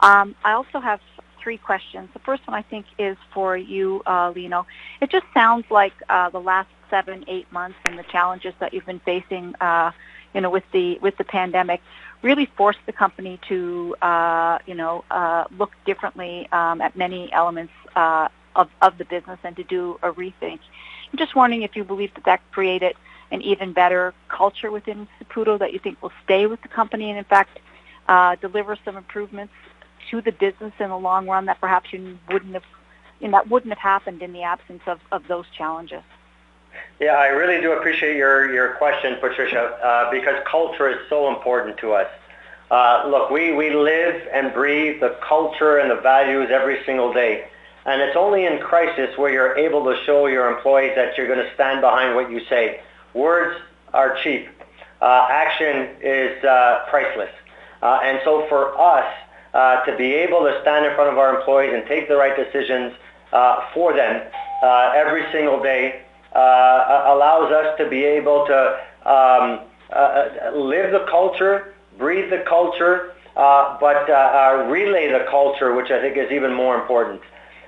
Um, I also have three questions. The first one I think is for you, uh, Lino. It just sounds like uh, the last seven, eight months and the challenges that you've been facing, uh, you know, with the with the pandemic, really forced the company to, uh, you know, uh, look differently um, at many elements uh, of of the business and to do a rethink. I'm just wondering if you believe that that created an even better culture within Saputo that you think will stay with the company and in fact uh, deliver some improvements to the business in the long run that perhaps you wouldn't have you know, that wouldn't have happened in the absence of, of those challenges. Yeah, I really do appreciate your, your question, Patricia, uh, because culture is so important to us. Uh, look, we, we live and breathe the culture and the values every single day. And it's only in crisis where you're able to show your employees that you're going to stand behind what you say. Words are cheap. Uh, action is uh, priceless. Uh, and so for us uh, to be able to stand in front of our employees and take the right decisions uh, for them uh, every single day uh, allows us to be able to um, uh, live the culture, breathe the culture, uh, but uh, uh, relay the culture, which I think is even more important.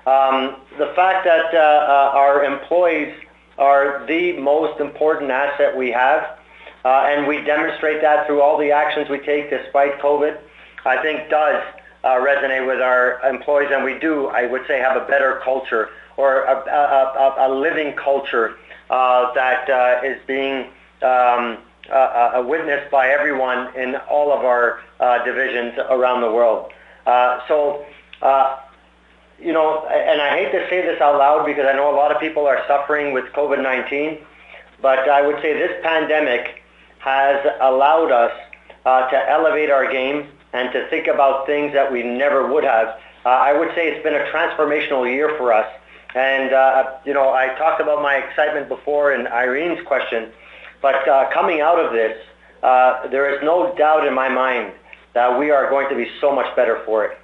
Um, the fact that uh, uh, our employees are the most important asset we have, uh, and we demonstrate that through all the actions we take despite COVID, I think does uh, resonate with our employees, and we do, I would say, have a better culture or a, a, a, a living culture uh, that uh, is being um, uh, witnessed by everyone in all of our uh, divisions around the world. Uh, so, uh, you know, and I hate to say this out loud because I know a lot of people are suffering with COVID-19, but I would say this pandemic has allowed us to elevate our game and to think about things that we never would have. Uh, I would say it's been a transformational year for us. And, uh, you know, I talked about my excitement before in Irene's question, but uh, coming out of this, uh, there is no doubt in my mind that we are going to be so much better for it.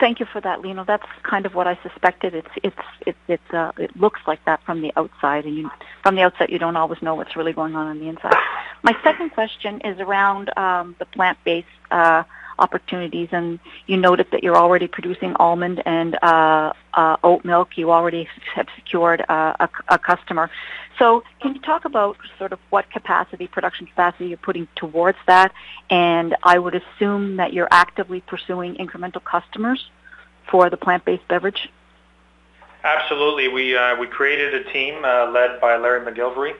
Thank you for that, Lino. That's kind of what I suspected. It's it's it it, uh, it looks like that from the outside, and you, from the outside you don't always know what's really going on on the inside. My second question is around um, the plant-based uh, opportunities, and you noted that you're already producing almond and uh, uh, oat milk. You already have secured uh, a, a customer. So can you talk about sort of what capacity, production capacity you're putting towards that? And I would assume that you're actively pursuing incremental customers for the plant-based beverage. Absolutely. We uh, we created a team uh, led by Larry McGilvery,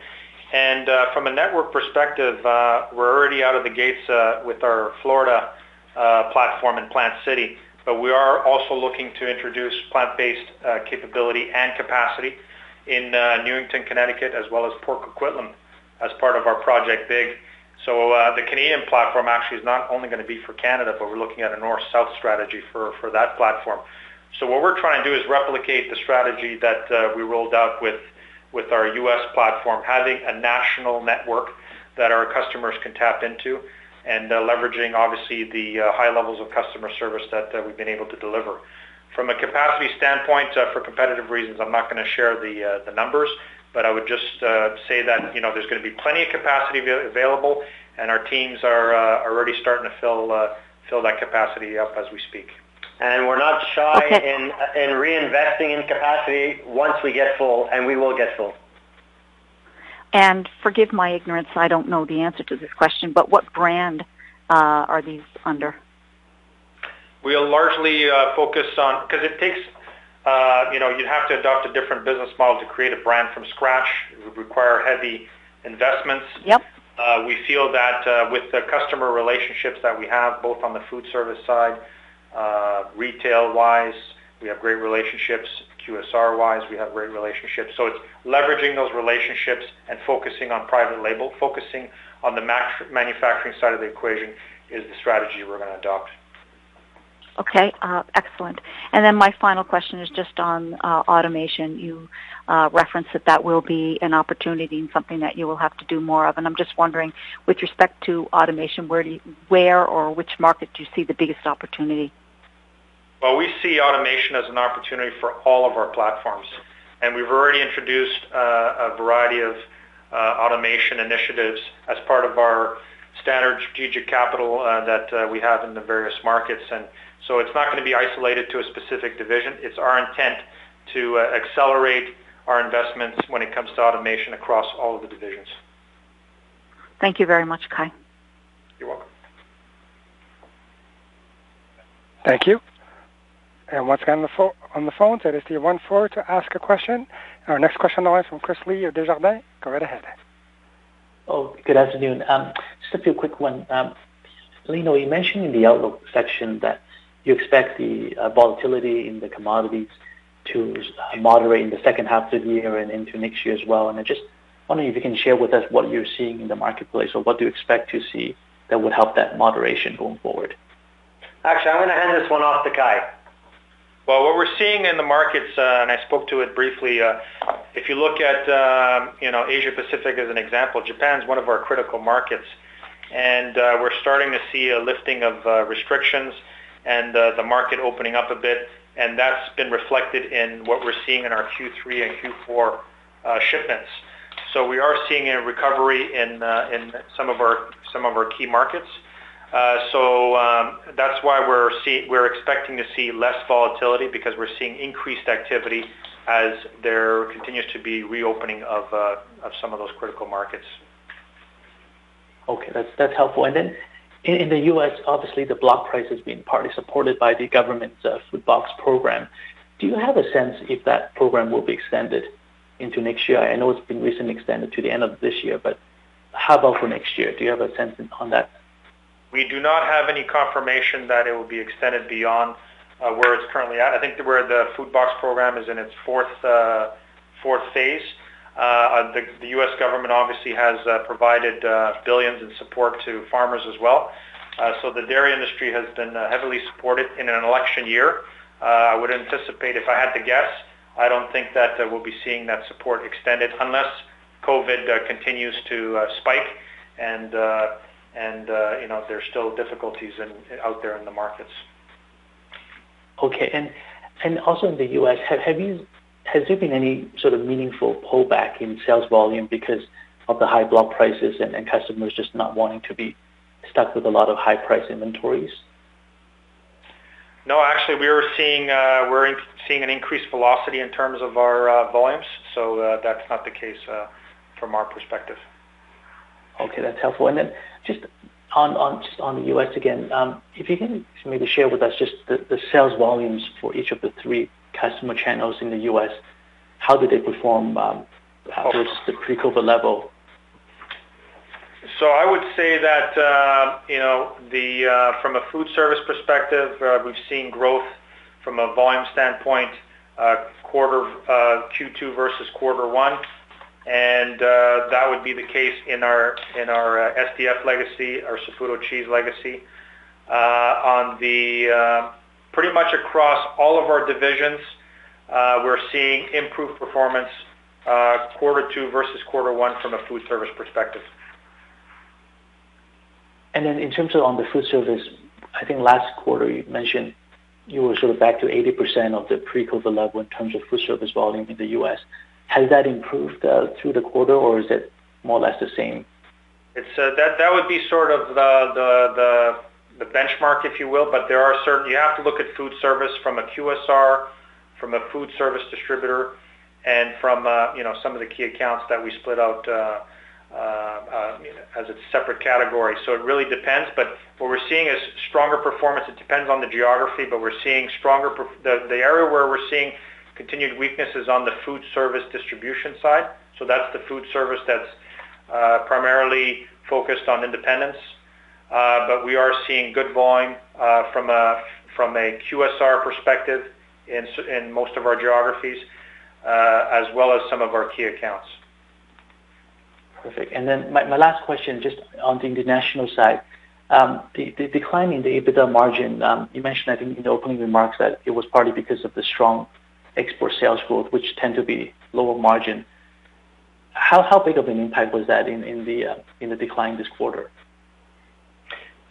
and uh, from a network perspective, uh, we're already out of the gates uh, with our Florida platform in Plant City, but we are also looking to introduce plant-based uh, capability and capacity in uh, Newington, Connecticut, as well as Port Coquitlam as part of our Project Big. So uh, the Canadian platform actually is not only going to be for Canada, but we're looking at a north-south strategy for, for that platform. So what we're trying to do is replicate the strategy that uh, we rolled out with, with our U.S. platform, having a national network that our customers can tap into and uh, leveraging obviously the uh, high levels of customer service that uh, we've been able to deliver. From a capacity standpoint, for competitive reasons, I'm not going to share the the numbers, but I would just say that, you know, there's going to be plenty of capacity available, and our teams are already starting to fill fill that capacity up as we speak. And we're not shy okay. in in reinvesting in capacity once we get full, and we will get full. And forgive my ignorance, I don't know the answer to this question, but what brand uh, are these under? We'll largely uh, focus on, because it takes, uh, you know, you'd have to adopt a different business model to create a brand from scratch. It would require heavy investments. Yep. Uh, we feel that uh, with the customer relationships that we have, both on the food service side, uh, retail-wise, we have great relationships. QSR-wise, we have great relationships. So it's leveraging those relationships and focusing on private label, focusing on the manufacturing side of the equation is the strategy we're going to adopt. Okay, uh, excellent. And then my final question is just on uh, automation. You uh, referenced that that will be an opportunity and something that you will have to do more of. And I'm just wondering, with respect to automation, where you, where or which market do you see the biggest opportunity? Well, we see automation as an opportunity for all of our platforms, and we've already introduced uh, a variety of uh, automation initiatives as part of our standard strategic capital uh, that uh, we have in the various markets. And So it's not going to be isolated to a specific division. It's our intent to uh, accelerate our investments when it comes to automation across all of the divisions. Thank you very much, Kai. You're welcome. Thank you. And once again, on the, pho- on the phones, it is the one four to ask a question. Our next question is from Chris Li of Desjardins. Go right ahead. Oh, good afternoon. Um, just a few quick ones. Um, Lino, you mentioned in the outlook section that you expect the uh, volatility in the commodities to uh, moderate in the second half of the year and into next year as well. And I just wondering if you can share with us what you're seeing in the marketplace or what do you expect to see that would help that moderation going forward? Actually, I'm going to hand this one off to Kai. Well, what we're seeing in the markets, uh, and I spoke to it briefly, uh, if you look at um, you know Asia Pacific as an example, Japan's one of our critical markets, and uh, we're starting to see a lifting of uh, restrictions and uh, the market opening up a bit, and that's been reflected in what we're seeing in our Q3 and Q4 uh, shipments. So we are seeing a recovery in uh, in some of our some of our key markets. Uh, so um, that's why we're expecting to see less volatility because we're seeing increased activity as there continues to be reopening of uh, of some of those critical markets. Okay, that's that's helpful. And then in, in the U.S., obviously the block price has been partly supported by the government's uh, food box program. Do you have a sense if that program will be extended into next year? I know it's been recently extended to the end of this year, but how about for next year? Do you have a sense on that? We do not have any confirmation that it will be extended beyond uh, where it's currently at. I think where the food box program is in its fourth uh, fourth phase. Uh, the, the U.S. government obviously has uh, provided uh, billions in support to farmers as well. Uh, so the dairy industry has been uh, heavily supported in an election year. Uh, I would anticipate, if I had to guess, I don't think that uh, we'll be seeing that support extended unless COVID uh, continues to uh, spike and uh, and uh, you know there's still difficulties in, out there in the markets. Okay, and and also in the U.S., have, have you has there been any sort of meaningful pullback in sales volume because of the high block prices and, and customers just not wanting to be stuck with a lot of high price inventories? No, actually, we are seeing uh, we're in, seeing an increased velocity in terms of our uh, volumes, so uh, that's not the case uh, from our perspective. Okay, that's helpful. And then just on on just on the U.S. again, um, if you can maybe share with us just the, the sales volumes for each of the three customer channels in the U.S. How did they perform um, versus the pre-COVID level? So I would say that uh, you know the uh, from a food service perspective, uh, we've seen growth from a volume standpoint, uh, quarter uh, Q2 versus quarter one, and uh, that would be the case in our in our uh, SDF legacy, our Saputo cheese legacy. Uh, on the uh, pretty much across all of our divisions, uh, we're seeing improved performance uh, quarter two versus quarter one from a food service perspective. And then in terms of on the food service, I think last quarter you mentioned you were sort of back to 80% of the pre-COVID level in terms of food service volume in the U.S. Has that improved uh, through the quarter, or is it more or less the same? It's uh, that that would be sort of the the the the benchmark, if you will, but there are certain, you have to look at food service from a QSR, from a food service distributor, and from, uh, you know, some of the key accounts that we split out as a separate category. So it really depends, but what we're seeing is stronger performance. It depends on the geography, but we're seeing stronger, the area where we're seeing continued weakness is on the food service distribution side. So that's the food service that's uh, primarily focused on independence uh, but we are seeing good volume uh, from a from a QSR perspective in in most of our geographies, as well as some of our key accounts. Perfect. And then my, my last question, just on the international side, um, the, the decline in the EBITDA margin, um, you mentioned, I think, in the opening remarks that it was partly because of the strong export sales growth, which tend to be lower margin. How, how big of an impact was that in, in, the, uh, in the decline this quarter?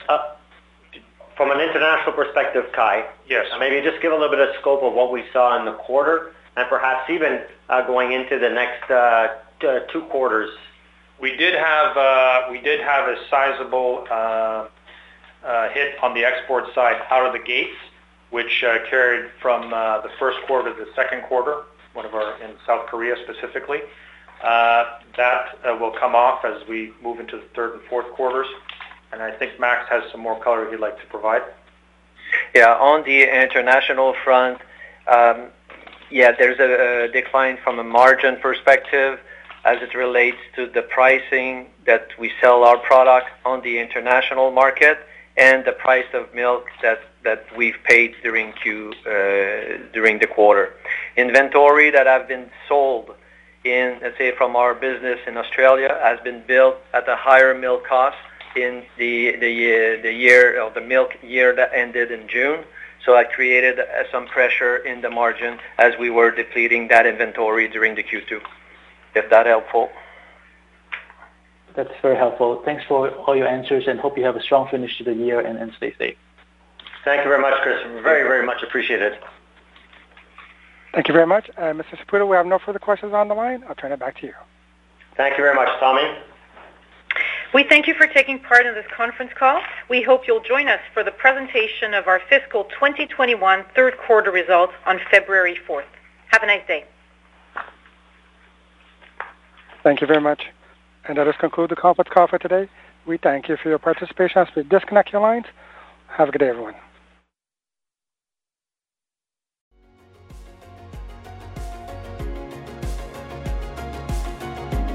Uh, from an international perspective, Kai, yes. maybe just give a little bit of scope of what we saw in the quarter and perhaps even uh, going into the next uh, two quarters. We did have uh, we did have a sizable uh, uh, hit on the export side out of the gates, which uh, carried from uh, the first quarter to the second quarter, one of our in South Korea specifically. Uh, that will come off as we move into the third and fourth quarters. And I think Max has some more color he'd like to provide. Yeah, on the international front, um, yeah, there's a, a decline from a margin perspective as it relates to the pricing that we sell our product on the international market and the price of milk that that we've paid uh, during the quarter. Inventory that have been sold in, let's say, from our business in Australia has been built at a higher milk cost in the the the year or the milk year that ended in June. So that created uh, some pressure in the margin as we were depleting that inventory during the Q2. If that helpful. That's very helpful. Thanks for all your answers, and hope you have a strong finish to the year and stay safe. Thank you very much, Chris. Very, very much appreciated. Thank you very much. Uh, Mr. Saputo, we have no further questions on the line. I'll turn it back to you. Thank you very much, Tommy. We thank you for taking part in this conference call. We hope you'll join us for the presentation of our fiscal 2021 third quarter results on February 4th. Have a nice day. Thank you very much. And that does conclude the conference call for today. We thank you for your participation. As we disconnect your lines, have a good day, everyone.